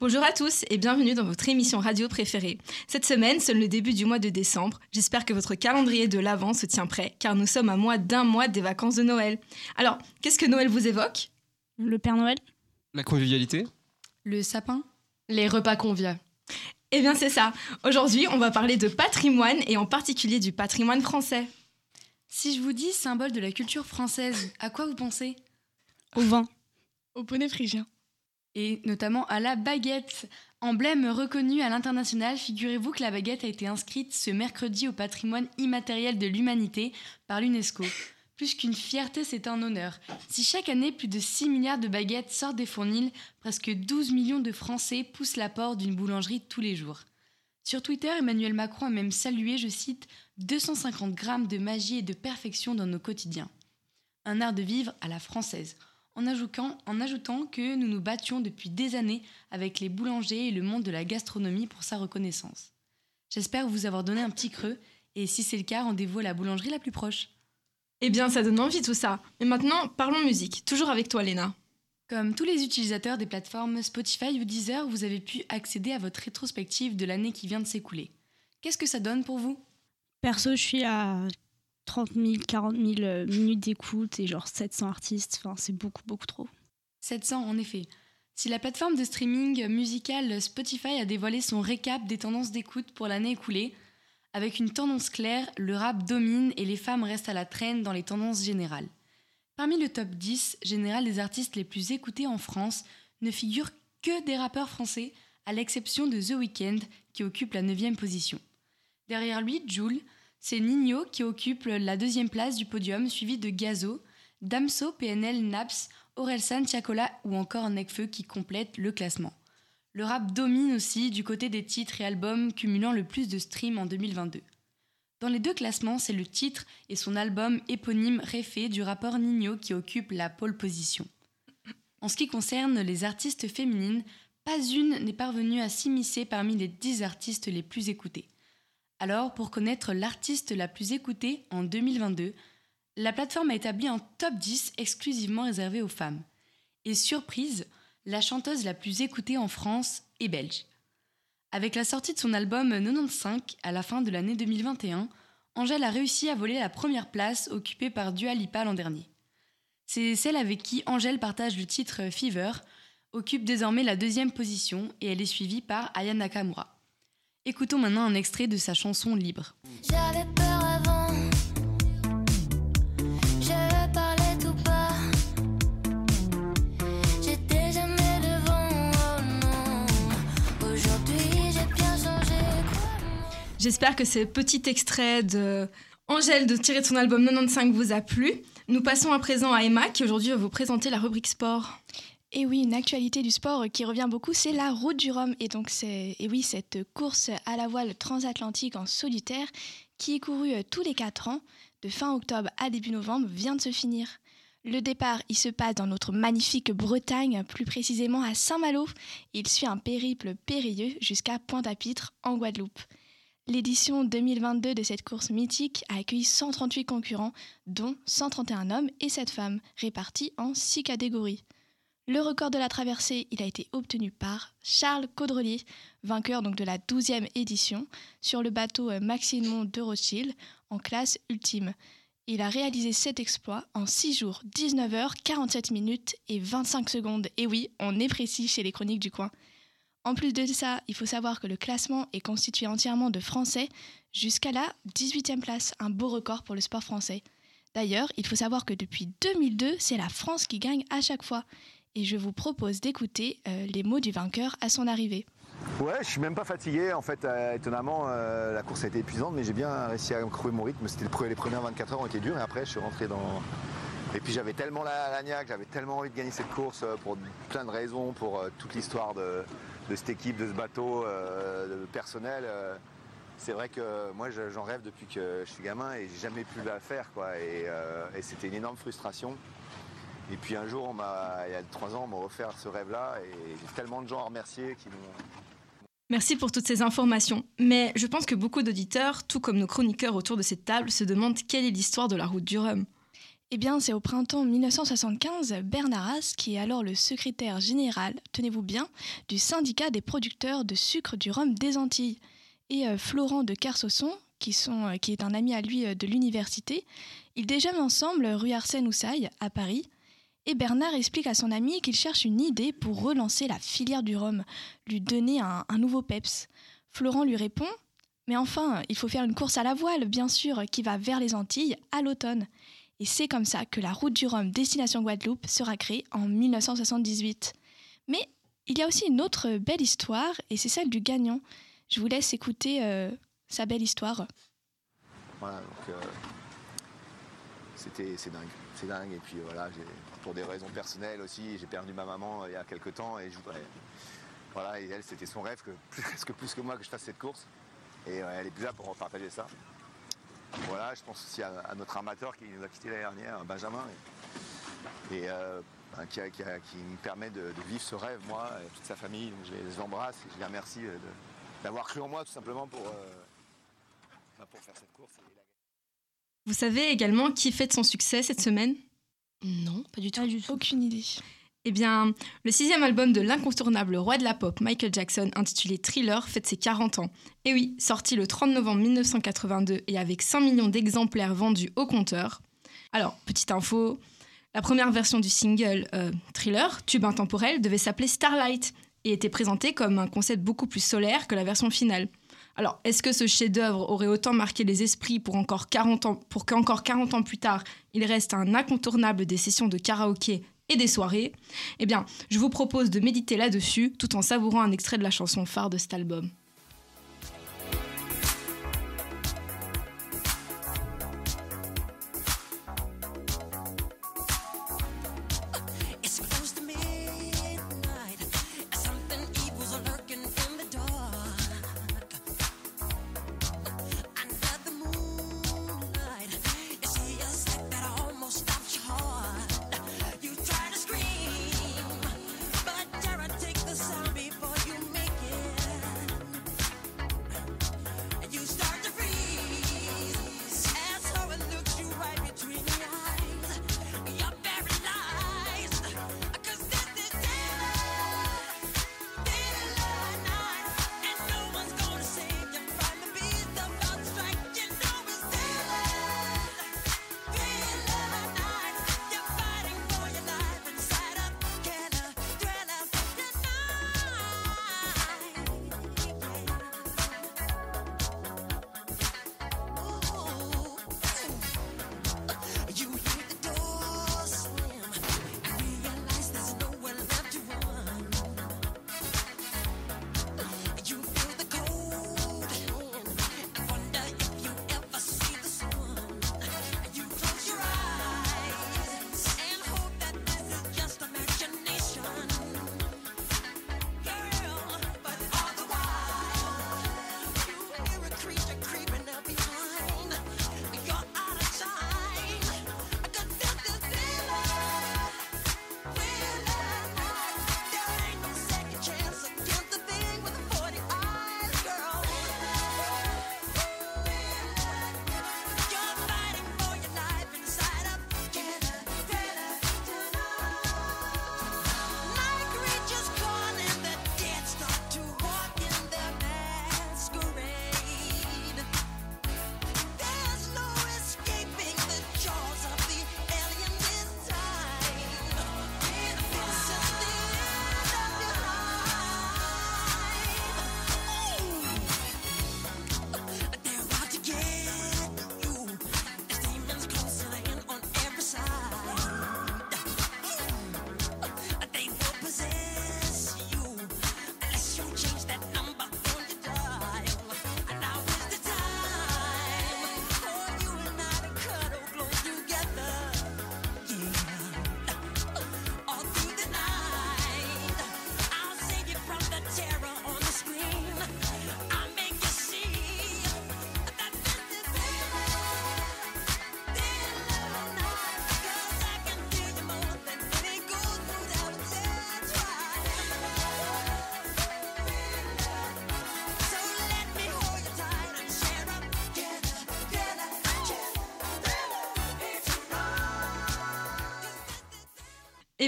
Bonjour à tous et bienvenue dans votre émission radio préférée. Cette semaine sonne le début du mois de décembre. J'espère que votre calendrier de l'Avent se tient prêt car nous sommes à moins d'un mois des vacances de Noël. Alors, qu'est-ce que Noël vous évoque? Le Père Noël? La convivialité? Le sapin? Les repas conviés Eh bien c'est ça. Aujourd'hui, on va parler de patrimoine et en particulier du patrimoine français. Si je vous dis symbole de la culture française, à quoi vous pensez? Au vin. Au poney phrygien et notamment à la baguette. Emblème reconnu à l'international, figurez-vous que la baguette a été inscrite ce mercredi au patrimoine immatériel de l'humanité par l'UNESCO. Plus qu'une fierté, c'est un honneur. Si chaque année plus de 6 milliards de baguettes sortent des fournils, presque 12 millions de Français poussent la porte d'une boulangerie tous les jours. Sur Twitter, Emmanuel Macron a même salué, je cite, 250 grammes de magie et de perfection dans nos quotidiens. Un art de vivre à la française en ajoutant, en ajoutant que nous nous battions depuis des années avec les boulangers et le monde de la gastronomie pour sa reconnaissance. J'espère vous avoir donné un petit creux, et si c'est le cas, rendez-vous à la boulangerie la plus proche. Eh bien, ça donne envie tout ça. Mais maintenant, parlons musique. Toujours avec toi, Léna. Comme tous les utilisateurs des plateformes Spotify ou Deezer, vous avez pu accéder à votre rétrospective de l'année qui vient de s'écouler. Qu'est-ce que ça donne pour vous? Perso, je suis à 30 000, 40 000 minutes d'écoute et genre 700 artistes. Enfin, c'est beaucoup, beaucoup trop. 700, en effet. Si la plateforme de streaming musical Spotify a dévoilé son récap des tendances d'écoute pour l'année écoulée, avec une tendance claire, le rap domine et les femmes restent à la traîne dans les tendances générales. Parmi le top 10 général des artistes les plus écoutés en France, ne figurent que des rappeurs français, à l'exception de The Weeknd, qui occupe la 9 position. Derrière lui, Jules, c'est Nino qui occupe la deuxième place du podium, suivi de Gazo, Damso, PNL, Naps, Orelsan, Tiakola ou encore Nekfeu qui complètent le classement. Le rap domine aussi du côté des titres et albums cumulant le plus de streams en 2022. Dans les deux classements, c'est le titre et son album éponyme Réfé du rappeur Nino qui occupe la pole position. En ce qui concerne les artistes féminines, pas une n'est parvenue à s'immiscer parmi les 10 artistes les plus écoutés. Alors, pour connaître l'artiste la plus écoutée en 2022, la plateforme a établi un top 10 exclusivement réservé aux femmes. Et surprise, la chanteuse la plus écoutée en France est belge. Avec la sortie de son album 95 à la fin de l'année 2021, Angèle a réussi à voler la première place occupée par Dua Lipa l'an dernier. C'est celle avec qui Angèle partage le titre Fever, occupe désormais la deuxième position et elle est suivie par Aya Nakamura. Écoutons maintenant un extrait de sa chanson Libre. J'avais peur avant. Je parlais tout bas. J'étais jamais devant. Oh non. Aujourd'hui, j'ai bien changé. J'espère que ce petit extrait de Angèle de tirer de son album 95 vous a plu. Nous passons à présent à Emma qui aujourd'hui va vous présenter la rubrique sport. Et oui, une actualité du sport qui revient beaucoup, c'est la route du Rhum. Et donc, c'est, et oui, cette course à la voile transatlantique en solitaire qui est courue euh, tous les 4 ans, de fin octobre à début novembre, vient de se finir. Le départ, il se passe dans notre magnifique Bretagne, plus précisément à Saint-Malo. Il suit un périple périlleux jusqu'à Pointe-à-Pitre, en Guadeloupe. L'édition 2022 de cette course mythique a accueilli 138 concurrents, dont 131 hommes et 7 femmes, répartis en 6 catégories. Le record de la traversée, il a été obtenu par Charles Caudrelier, vainqueur donc de la 12e édition, sur le bateau Maximon de Rothschild en classe ultime. Il a réalisé cet exploit en 6 jours, 19 heures, 47 minutes et 25 secondes. Et oui, on est précis chez les chroniques du coin. En plus de ça, il faut savoir que le classement est constitué entièrement de Français jusqu'à la 18e place, un beau record pour le sport français. D'ailleurs, il faut savoir que depuis 2002, c'est la France qui gagne à chaque fois et je vous propose d'écouter euh, les mots du vainqueur à son arrivée. Ouais, je suis même pas fatigué. En fait, euh, étonnamment, euh, la course a été épuisante, mais j'ai bien réussi à trouver mon rythme. C'était le, les premières 24 heures ont été dures, et après, je suis rentré dans. Et puis j'avais tellement la, la niaque, j'avais tellement envie de gagner cette course pour plein de raisons, pour toute l'histoire de, cette équipe, de ce bateau, de personnel. c'est vrai que moi, j'en rêve depuis que je suis gamin et j'ai jamais pu la faire, quoi. Et c'était une énorme frustration. Et puis un jour, on il y a trois ans, on m'a offert ce rêve-là et j'ai tellement de gens à remercier qui m'ont. Merci pour toutes ces informations. Mais je pense que beaucoup d'auditeurs, tout comme nos chroniqueurs autour de cette table, se demandent quelle est l'histoire de la route du Rhum. Eh bien, c'est au printemps 1975, Bernard Haas, qui est alors le secrétaire général, tenez-vous bien, du syndicat des producteurs de sucre du rhum des Antilles, et euh, Florent de Carsosson, qui, sont, euh, qui est un ami à lui euh, de l'université. Ils déjeunent ensemble rue Arsène-Houssaye, à Paris, et Bernard explique à son ami qu'il cherche une idée pour relancer la filière du rhum, lui donner un, nouveau peps. Florent lui répond Mais enfin, il faut faire une course à la voile, bien sûr, qui va vers les Antilles à l'automne. Et c'est comme ça que la route du Rhum destination Guadeloupe sera créée en 1978. Mais il y a aussi une autre belle histoire, et c'est celle du gagnant. Je vous laisse écouter euh, sa belle histoire. Voilà, donc euh, c'était c'est dingue, c'est dingue. Et puis voilà, pour des raisons personnelles aussi, j'ai perdu ma maman euh, il y a quelques temps et voilà, elle c'était son rêve que presque plus que moi que je fasse cette course. Et euh, elle est plus là pour partager ça. Voilà, je pense aussi à, notre armateur qui nous a quitté l'année dernière, Benjamin, et, euh, ben, qui, me permet de, vivre ce rêve, moi, et toute sa famille. Je les, embrasse et je les remercie euh, d'avoir cru en moi tout simplement pour, euh, ben, faire cette course. Vous savez également qui fête son succès cette semaine? Non, pas du tout. Pas du tout. Aucune idée. Eh bien, le sixième album de l'incontournable roi de la pop, Michael Jackson, intitulé Thriller, fête ses 40 ans. Et oui, sorti le 30 novembre 1982 et avec 5 millions d'exemplaires vendus au compteur. Alors, petite info, la première version du single euh, Thriller, tube intemporel, devait s'appeler Starlight et était présentée comme un concept beaucoup plus solaire que la version finale. Alors, est-ce que ce chef-d'œuvre aurait autant marqué les esprits pour, encore 40 ans, pour qu'encore 40 ans plus tard, il reste un incontournable des sessions de karaoké et des soirées? Eh bien, je vous propose de méditer là-dessus tout en savourant un extrait de la chanson phare de cet album.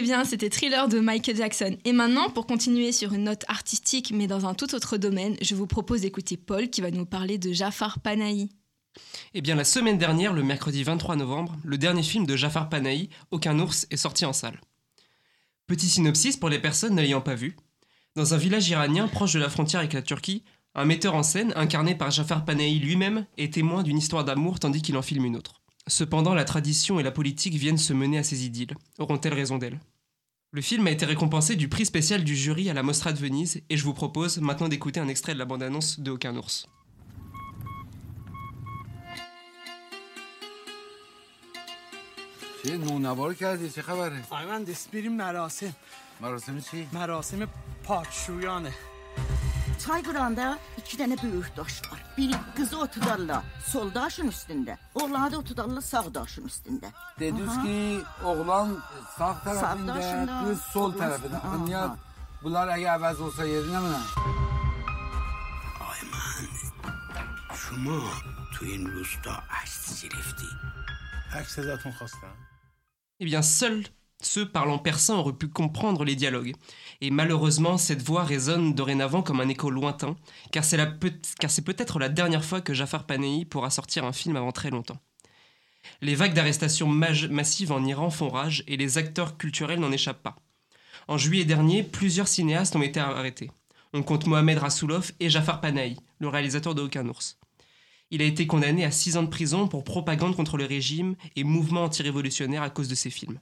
Eh bien, c'était Thriller de Michael Jackson. Et maintenant, pour continuer sur une note artistique, mais dans un tout autre domaine, je vous propose d'écouter Paul qui va nous parler de Jafar Panahi. Eh bien, la semaine dernière, le mercredi 23 novembre, le dernier film de Jafar Panahi, Aucun ours, est sorti en salle. Petit synopsis pour les personnes ne l'ayant pas vu. Dans un village iranien proche de la frontière avec la Turquie, un metteur en scène, incarné par Jafar Panahi lui-même, est témoin d'une histoire d'amour tandis qu'il en filme une autre. Cependant, la tradition et la politique viennent se mener à ces idylles. Auront-elles raison d'elle Le film a été récompensé du prix spécial du jury à la Mostra de Venise et je vous propose maintenant d'écouter un extrait de la bande-annonce de Aucun ours. چه نونوار کردی چه خبره مهندس بریم مراسم مراسم چی مراسم پاکشویانه Çaygıranda iki tane büyük daş var. Biri kızı otudarla sol daşın üstünde. Oğlanı da otudarla sağ daşın üstünde. Dediniz ki oğlan sağ tarafında, sağ daşında, kız sol, sol tarafında. Dünya bunlar eğer əvəz olsa yerine mi? Ayman, şuma tuyun rusta aşt zirifti. Herkese zaten hasta. Eh bien, seul ceux parlant persan auraient pu comprendre les dialogues. Et malheureusement, cette voix résonne dorénavant comme un écho lointain, car c'est, peut-être la dernière fois que Jafar Panahi pourra sortir un film avant très longtemps. Les vagues d'arrestations massives en Iran font rage et les acteurs culturels n'en échappent pas. En juillet dernier, plusieurs cinéastes ont été arrêtés. On compte Mohamed Rassoulov et Jafar Panahi, le réalisateur de Aucun ours. Il a été condamné à 6 ans de prison pour propagande contre le régime et mouvement anti-révolutionnaire à cause de ses films.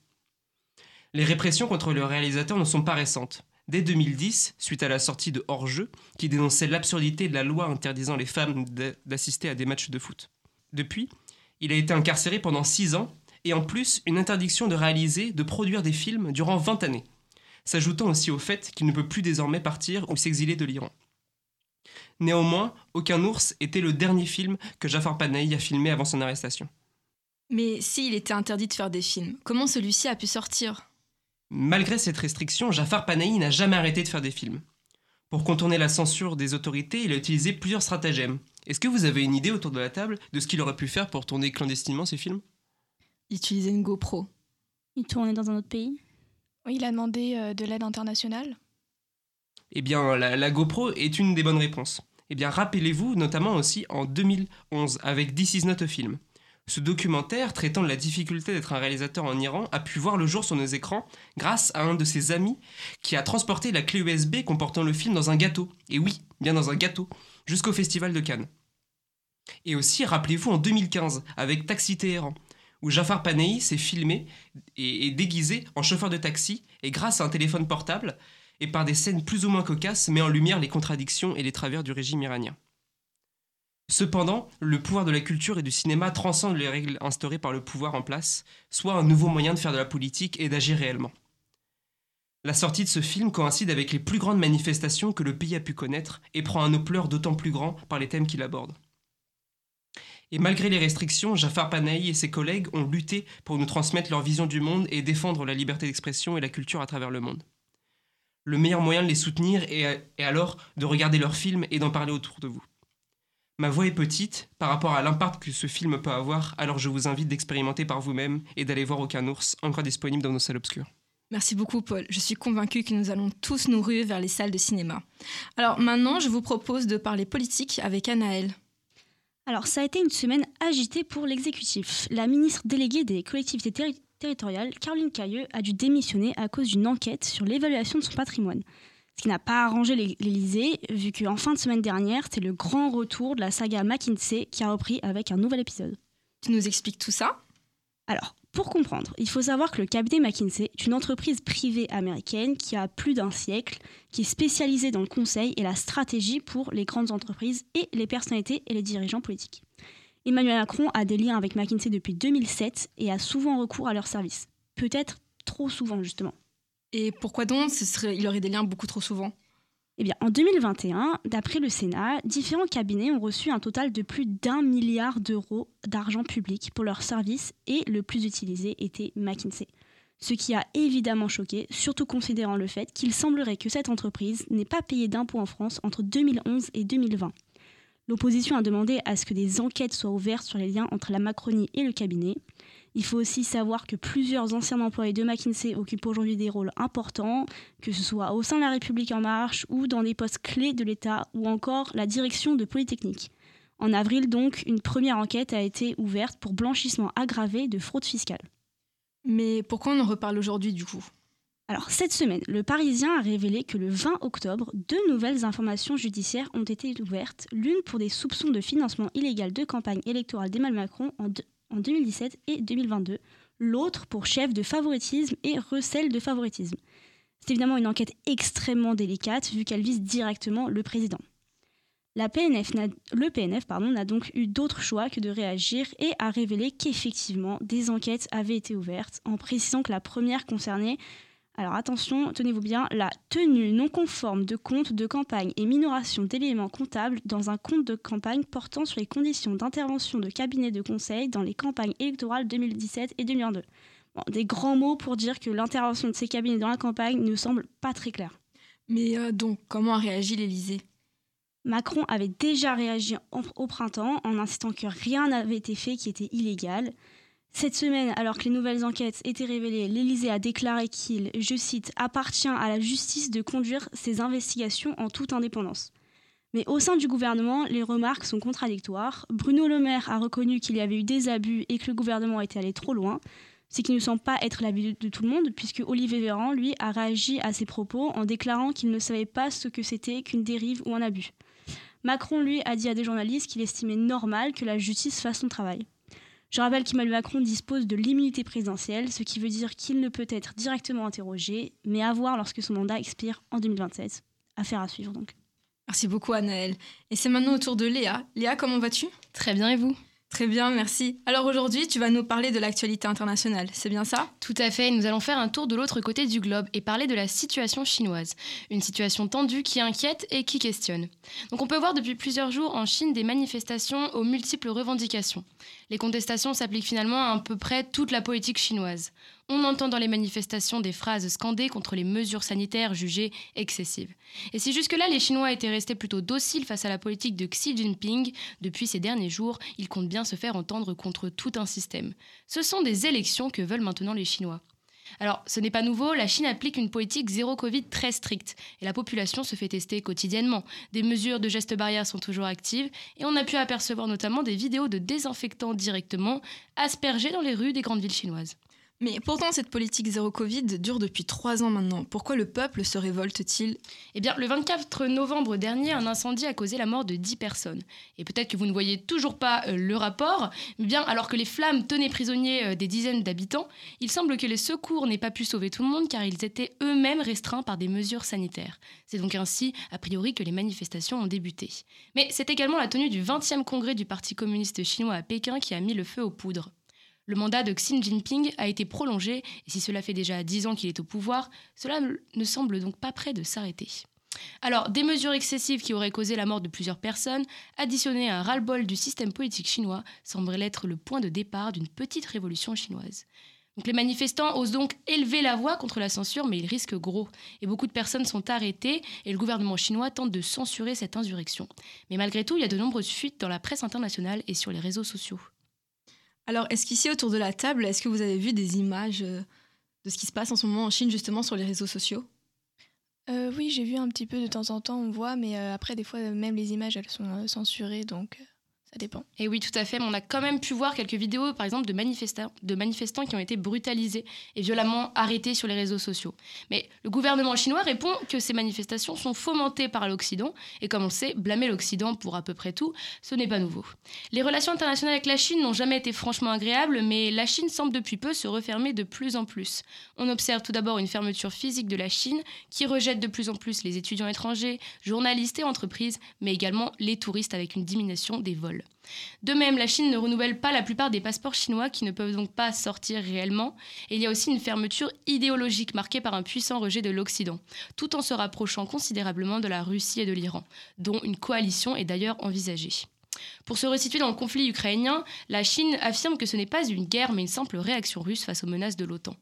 Les répressions contre le réalisateur ne sont pas récentes. Dès 2010, suite à la sortie de Hors-jeu, qui dénonçait l'absurdité de la loi interdisant les femmes d'assister à des matchs de foot. Depuis, il a été incarcéré pendant 6 ans et en plus une interdiction de réaliser, de produire des films durant 20 années, s'ajoutant aussi au fait qu'il ne peut plus désormais partir ou s'exiler de l'Iran. Néanmoins, Aucun ours était le dernier film que Jafar Panahi a filmé avant son arrestation. Mais s'il était interdit de faire des films, comment celui-ci a pu sortir? Malgré cette restriction, Jafar Panahi n'a jamais arrêté de faire des films. Pour contourner la censure des autorités, il a utilisé plusieurs stratagèmes. Est-ce que vous avez une idée autour de la table de ce qu'il aurait pu faire pour tourner clandestinement ses films? Utiliser une GoPro. Il tournait dans un autre pays? Oui, il a demandé euh, de l'aide internationale. Eh bien, la, la GoPro est une des bonnes réponses. Eh bien, rappelez-vous notamment aussi en 2011 avec This Is Not a Film. Ce documentaire traitant de la difficulté d'être un réalisateur en Iran a pu voir le jour sur nos écrans grâce à un de ses amis qui a transporté la clé USB comportant le film dans un gâteau. Et oui, bien dans un gâteau, jusqu'au Festival de Cannes. Et aussi, rappelez-vous en 2015 avec Taxi Téhéran, où Jafar Panahi s'est filmé et, et déguisé en chauffeur de taxi et grâce à un téléphone portable et par des scènes plus ou moins cocasses met en lumière les contradictions et les travers du régime iranien. Cependant, le pouvoir de la culture et du cinéma transcende les règles instaurées par le pouvoir en place, soit un nouveau moyen de faire de la politique et d'agir réellement. La sortie de ce film coïncide avec les plus grandes manifestations que le pays a pu connaître et prend un ampleur d'autant plus grand par les thèmes qu'il aborde. Et malgré les restrictions, Jafar Panahi et ses collègues ont lutté pour nous transmettre leur vision du monde et défendre la liberté d'expression et la culture à travers le monde. Le meilleur moyen de les soutenir est, alors de regarder leurs films et d'en parler autour de vous. Ma voix est petite par rapport à l'impact que ce film peut avoir, alors je vous invite d'expérimenter par vous-même et d'aller voir Aucun ours, encore disponible dans nos salles obscures. Merci beaucoup Paul. Je suis convaincue que nous allons tous nous ruer vers les salles de cinéma. Alors maintenant, je vous propose de parler politique avec Anaël. Alors, ça a été une semaine agitée pour l'exécutif. La ministre déléguée des collectivités terri- territoriales, Caroline Cailleux, a dû démissionner à cause d'une enquête sur l'évaluation de son patrimoine. Ce qui n'a pas arrangé l'Élysée, vu qu'en fin de semaine dernière, c'est le grand retour de la saga McKinsey qui a repris avec un nouvel épisode. Tu nous expliques tout ça? Alors, pour comprendre, il faut savoir que le cabinet McKinsey est une entreprise privée américaine qui a plus d'un siècle, qui est spécialisée dans le conseil et la stratégie pour les grandes entreprises et les personnalités et les dirigeants politiques. Emmanuel Macron a des liens avec McKinsey depuis 2007 et a souvent recours à leurs services. Peut-être trop souvent, justement. Et pourquoi donc il aurait des liens beaucoup trop souvent? Eh bien, en 2021, d'après le Sénat, différents cabinets ont reçu un total de plus d'un milliard d'euros d'argent public pour leurs services et le plus utilisé était McKinsey. Ce qui a évidemment choqué, surtout considérant le fait qu'il semblerait que cette entreprise n'ait pas payé d'impôts en France entre 2011 et 2020. L'opposition a demandé à ce que des enquêtes soient ouvertes sur les liens entre la Macronie et le cabinet. Il faut aussi savoir que plusieurs anciens employés de McKinsey occupent aujourd'hui des rôles importants, que ce soit au sein de la République en marche ou dans des postes clés de l'État ou encore la direction de Polytechnique. En avril donc, une première enquête a été ouverte pour blanchissement aggravé de fraude fiscale. Mais pourquoi on en reparle aujourd'hui du coup? Alors cette semaine, le Parisien a révélé que le 20 octobre, deux nouvelles informations judiciaires ont été ouvertes, l'une pour des soupçons de financement illégal de campagne électorale d'Emmanuel Macron en, en 2017 et 2022, l'autre pour chef de favoritisme et recel de favoritisme. C'est évidemment une enquête extrêmement délicate vu qu'elle vise directement le président. Le PNF n'a donc eu d'autre choix que de réagir et a révélé qu'effectivement des enquêtes avaient été ouvertes en précisant que la première concernait alors attention, tenez-vous bien, la tenue non conforme de compte de campagne et minoration d'éléments comptables dans un compte de campagne portant sur les conditions d'intervention de cabinets de conseil dans les campagnes électorales 2017 et 2022. Bon, des grands mots pour dire que l'intervention de ces cabinets dans la campagne ne semble pas très claire. Mais euh, donc, comment a réagi l'Élysée? Macron avait déjà réagi en- au printemps en insistant que rien n'avait été fait qui était illégal. Cette semaine, alors que les nouvelles enquêtes étaient révélées, l'Élysée a déclaré qu'il, je cite, appartient à la justice de conduire ses investigations en toute indépendance. Mais au sein du gouvernement, les remarques sont contradictoires. Bruno Le Maire a reconnu qu'il y avait eu des abus et que le gouvernement était allé trop loin, ce qui ne semble pas être l'avis de, tout le monde, puisque Olivier Véran, lui, a réagi à ces propos en déclarant qu'il ne savait pas ce que c'était qu'une dérive ou un abus. Macron, lui, a dit à des journalistes qu'il estimait normal que la justice fasse son travail. Je rappelle qu'Emmanuel Macron dispose de l'immunité présidentielle, ce qui veut dire qu'il ne peut être directement interrogé, mais à voir lorsque son mandat expire en 2027. Affaire à suivre donc. Merci beaucoup Anaëlle. Et c'est maintenant au tour de Léa. Léa, comment vas-tu? Très bien, et vous? Très bien, merci. Alors aujourd'hui, tu vas nous parler de l'actualité internationale, c'est bien ça? Tout à fait, nous allons faire un tour de l'autre côté du globe et parler de la situation chinoise. Une situation tendue qui inquiète et qui questionne. Donc on peut voir depuis plusieurs jours en Chine des manifestations aux multiples revendications. Les contestations s'appliquent finalement à à peu près toute la politique chinoise. On entend dans les manifestations des phrases scandées contre les mesures sanitaires jugées excessives. Et si jusque-là les Chinois étaient restés plutôt dociles face à la politique de Xi Jinping, depuis ces derniers jours, ils comptent bien se faire entendre contre tout un système. Ce sont des élections que veulent maintenant les Chinois. Alors, ce n'est pas nouveau, la Chine applique une politique zéro Covid très stricte et la population se fait tester quotidiennement. Des mesures de gestes barrières sont toujours actives et on a pu apercevoir notamment des vidéos de désinfectants directement aspergés dans les rues des grandes villes chinoises. Mais pourtant, cette politique zéro Covid dure depuis trois ans maintenant. Pourquoi le peuple se révolte-t-il? Eh bien, le 24 novembre dernier, un incendie a causé la mort de 10 personnes. Et peut-être que vous ne voyez toujours pas euh, le rapport, mais bien alors que les flammes tenaient prisonniers euh, des dizaines d'habitants, il semble que les secours n'aient pas pu sauver tout le monde car ils étaient eux-mêmes restreints par des mesures sanitaires. C'est donc ainsi, a priori, que les manifestations ont débuté. Mais c'est également la tenue du 20e congrès du Parti communiste chinois à Pékin qui a mis le feu aux poudres. Le mandat de Xi Jinping a été prolongé, et si cela fait déjà 10 ans qu'il est au pouvoir, cela ne semble donc pas près de s'arrêter. Alors, des mesures excessives qui auraient causé la mort de plusieurs personnes, additionnées à un ras-le-bol du système politique chinois, sembleraient être le point de départ d'une petite révolution chinoise. Les manifestants osent donc élever la voix contre la censure, mais ils risquent gros. Et beaucoup de personnes sont arrêtées, et le gouvernement chinois tente de censurer cette insurrection. Mais malgré tout, il y a de nombreuses fuites dans la presse internationale et sur les réseaux sociaux. Alors, est-ce qu'ici, autour de la table, est-ce que vous avez vu des images euh, de ce qui se passe en ce moment en Chine, justement, sur les réseaux sociaux? Euh, oui, j'ai vu un petit peu de temps en temps, on voit, mais euh, après, des fois, même les images, elles sont censurées, donc ça dépend. Et oui, tout à fait. mais On a quand même pu voir quelques vidéos, par exemple, de manifestants, de manifestants qui ont été brutalisés et violemment arrêtés sur les réseaux sociaux. Mais le gouvernement chinois répond que ces manifestations sont fomentées par l'Occident. Et comme on sait, blâmer l'Occident pour à peu près tout, ce n'est pas nouveau. Les relations internationales avec la Chine n'ont jamais été franchement agréables, mais la Chine semble depuis peu se refermer de plus en plus. On observe tout d'abord une fermeture physique de la Chine qui rejette de plus en plus les étudiants étrangers, journalistes et entreprises, mais également les touristes avec une diminution des vols. De même, la Chine ne renouvelle pas la plupart des passeports chinois qui ne peuvent donc pas sortir réellement. Et il y a aussi une fermeture idéologique marquée par un puissant rejet de l'Occident, tout en se rapprochant considérablement de la Russie et de l'Iran, dont une coalition est d'ailleurs envisagée. Pour se resituer dans le conflit ukrainien, la Chine affirme que ce n'est pas une guerre mais une simple réaction russe face aux menaces de l'OTAN.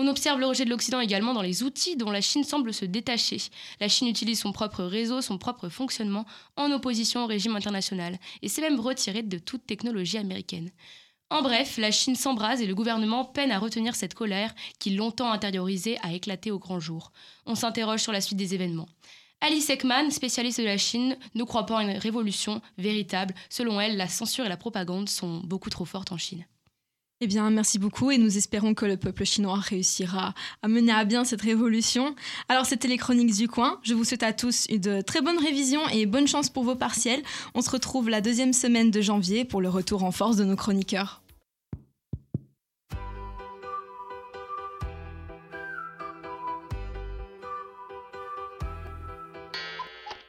On observe le rejet de l'Occident également dans les outils dont la Chine semble se détacher. La Chine utilise son propre réseau, son propre fonctionnement en opposition au régime international et s'est même retirée de toute technologie américaine. En bref, la Chine s'embrase et le gouvernement peine à retenir cette colère qui, longtemps intériorisée, a éclaté au grand jour. On s'interroge sur la suite des événements. Alice Ekman, spécialiste de la Chine, ne croit pas en une révolution véritable. Selon elle, la censure et la propagande sont beaucoup trop fortes en Chine. Eh bien, merci beaucoup et nous espérons que le peuple chinois réussira à mener à bien cette révolution. Alors, c'était les chroniques du coin. Je vous souhaite à tous une très bonne révision et bonne chance pour vos partiels. On se retrouve la deuxième semaine de janvier pour le retour en force de nos chroniqueurs.